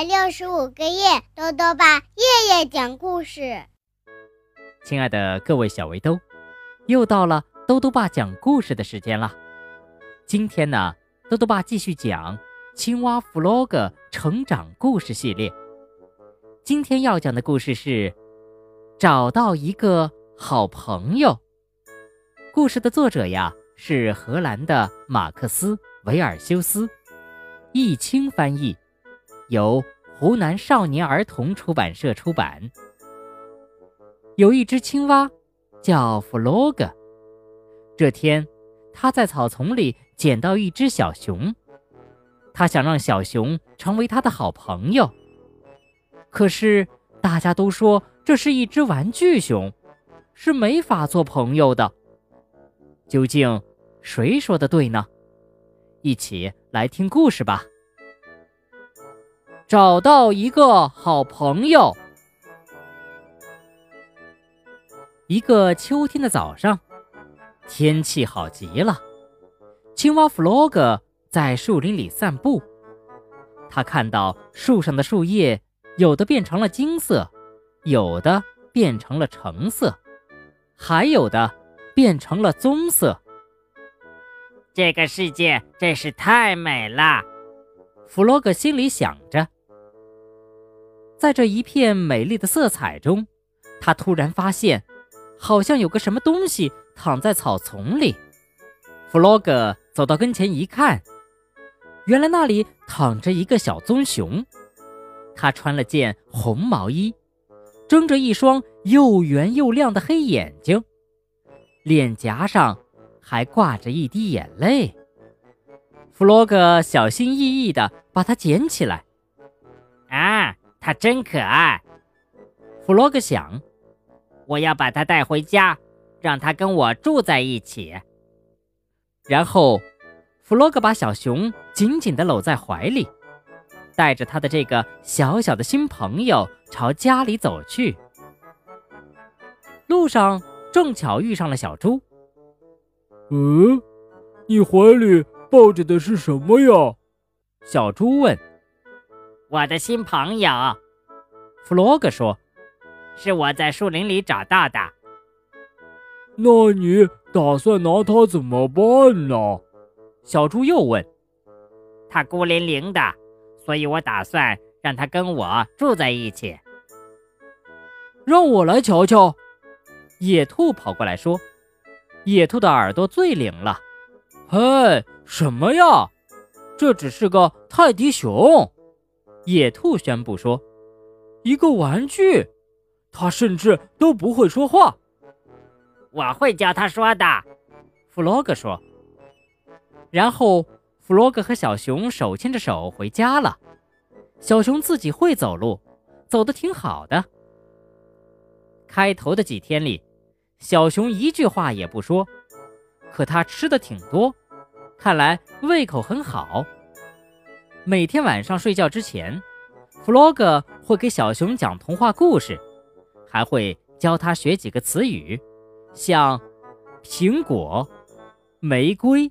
百六十五个夜，豆豆爸夜夜讲故事。亲爱的各位小围兜，又到了豆豆爸讲故事的时间了。今天呢，豆豆爸继续讲青蛙弗洛格成长故事系列。今天要讲的故事是找到一个好朋友。故事的作者呀是荷兰的马克思·维尔修斯，易清翻译。由湖南少年儿童出版社出版。有一只青蛙，叫弗洛格。这天，他在草丛里捡到一只小熊，他想让小熊成为他的好朋友。可是大家都说这是一只玩具熊，是没法做朋友的。究竟谁说的对呢？一起来听故事吧。找到一个好朋友。一个秋天的早上，天气好极了。青蛙弗洛格在树林里散步，他看到树上的树叶有的变成了金色，有的变成了橙色，还有的变成了棕色。这个世界真是太美了，弗洛格心里想着。在这一片美丽的色彩中，他突然发现，好像有个什么东西躺在草丛里。弗洛格走到跟前一看，原来那里躺着一个小棕熊。他穿了件红毛衣，睁着一双又圆又亮的黑眼睛，脸颊上还挂着一滴眼泪。弗洛格小心翼翼地把它捡起来，它真可爱，弗洛格想，我要把它带回家，让它跟我住在一起。然后，弗洛格把小熊紧紧地搂在怀里，带着他的这个小小的新朋友朝家里走去。路上正巧遇上了小猪。嗯，你怀里抱着的是什么呀？小猪问。我的新朋友，弗洛格说：“是我在树林里找到的。”那你打算拿它怎么办呢？小猪又问。“它孤零零的，所以我打算让它跟我住在一起。”让我来瞧瞧。野兔跑过来说：“野兔的耳朵最灵了。”“嘿，什么呀？这只是个泰迪熊。”野兔宣布说：“一个玩具，它甚至都不会说话。我会教它说的。”弗洛格说。然后，弗洛格和小熊手牵着手回家了。小熊自己会走路，走得挺好的。开头的几天里，小熊一句话也不说，可它吃的挺多，看来胃口很好。每天晚上睡觉之前，弗洛格会给小熊讲童话故事，还会教他学几个词语，像苹果、玫瑰、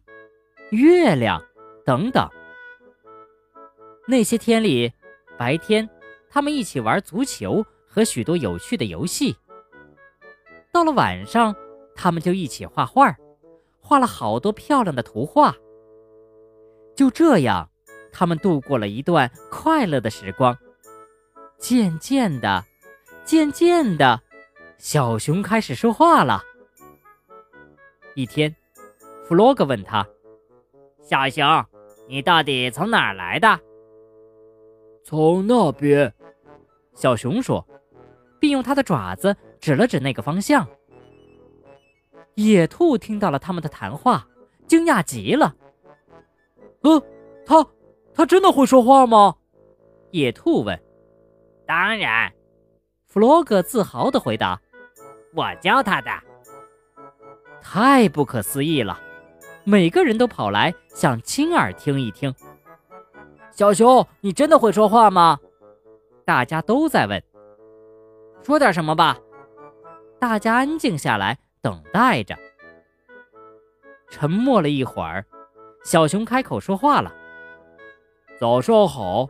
月亮等等。那些天里，白天他们一起玩足球和许多有趣的游戏。到了晚上，他们就一起画画，画了好多漂亮的图画。就这样。他们度过了一段快乐的时光。渐渐的，渐渐的，小熊开始说话了。一天，弗洛格问他：“小熊，你到底从哪儿来的？”“从那边。”小熊说，并用它的爪子指了指那个方向。野兔听到了他们的谈话，惊讶极了。“呃，他……”他真的会说话吗？野兔问。当然，弗洛格自豪地回答：“我教他的。”太不可思议了！每个人都跑来想亲耳听一听。小熊，你真的会说话吗？大家都在问。说点什么吧。大家安静下来，等待着。沉默了一会儿，小熊开口说话了。早上好，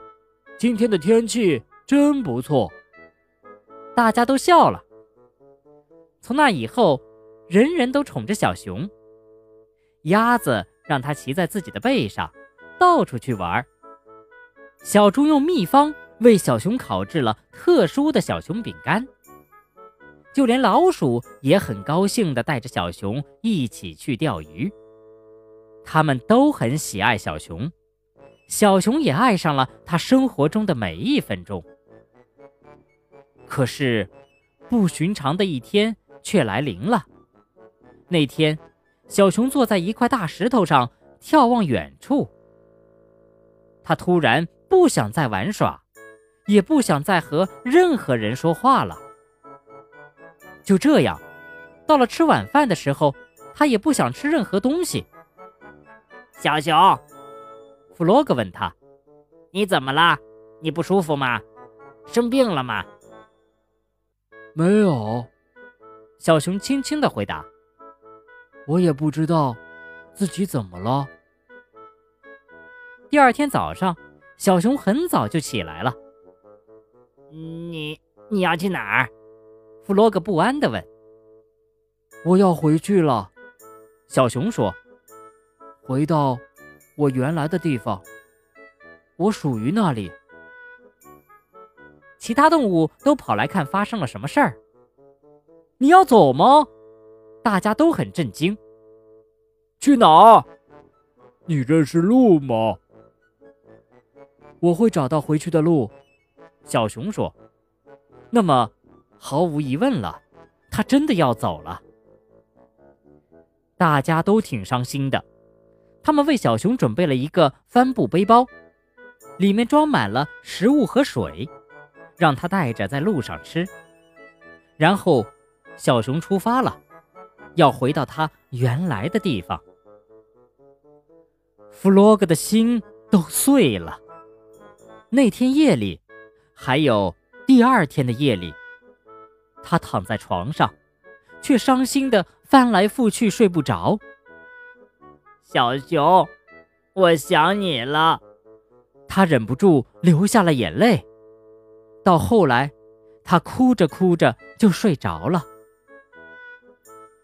今天的天气真不错。大家都笑了。从那以后，人人都宠着小熊。鸭子让它骑在自己的背上，到处去玩。小猪用秘方为小熊烤制了特殊的小熊饼干。就连老鼠也很高兴地带着小熊一起去钓鱼。他们都很喜爱小熊，小熊也爱上了它生活中的每一分钟。可是，不寻常的一天却来临了。那天，小熊坐在一块大石头上眺望远处。他突然不想再玩耍，也不想再和任何人说话了。就这样，到了吃晚饭的时候，他也不想吃任何东西。小熊，弗洛格问他：“你怎么了？你不舒服吗？生病了吗？”没有，小熊轻轻的回答：“我也不知道自己怎么了。”第二天早上，小熊很早就起来了。你你要去哪儿？弗洛格不安地问：“我要回去了。”小熊说：“回到我原来的地方，我属于那里。”其他动物都跑来看发生了什么事儿。你要走吗？大家都很震惊。去哪儿？你认识路吗？我会找到回去的路。小熊说：“那么。”毫无疑问了，他真的要走了。大家都挺伤心的，他们为小熊准备了一个帆布背包，里面装满了食物和水，让他带着在路上吃。然后，小熊出发了，要回到他原来的地方。弗洛格的心都碎了。那天夜里，还有第二天的夜里。他躺在床上，却伤心的翻来覆去睡不着。小熊，我想你了。他忍不住流下了眼泪。到后来，他哭着哭着就睡着了。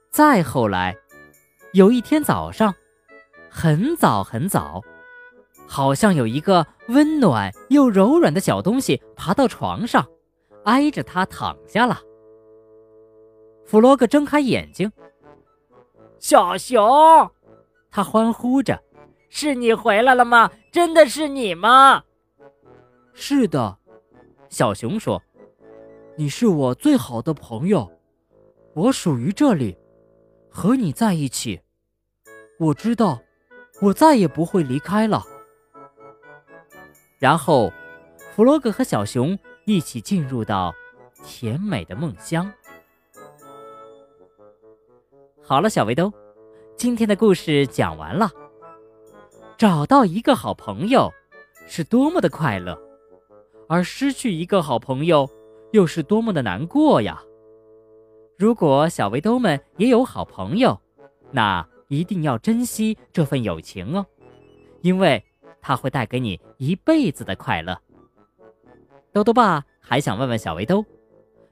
再后来，有一天早上，很早很早，好像有一个温暖又柔软的小东西爬到床上，挨着他躺下了。弗洛格睁开眼睛，小熊，他欢呼着：“是你回来了吗？真的是你吗？”“是的。”小熊说，“你是我最好的朋友，我属于这里，和你在一起。我知道，我再也不会离开了。”然后，弗洛格和小熊一起进入到甜美的梦乡。好了，小围兜，今天的故事讲完了。找到一个好朋友，是多么的快乐；而失去一个好朋友，又是多么的难过呀！如果小围兜们也有好朋友，那一定要珍惜这份友情哦，因为它会带给你一辈子的快乐。兜兜爸还想问问小围兜，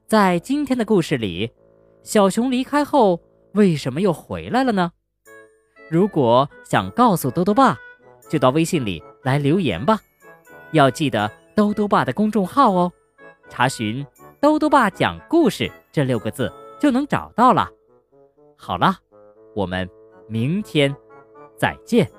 在今天的故事里，小熊离开后。为什么又回来了呢？如果想告诉兜兜爸，就到微信里来留言吧。要记得兜兜爸的公众号哦，查询“兜兜爸讲故事”这六个字就能找到了。好了，我们明天再见。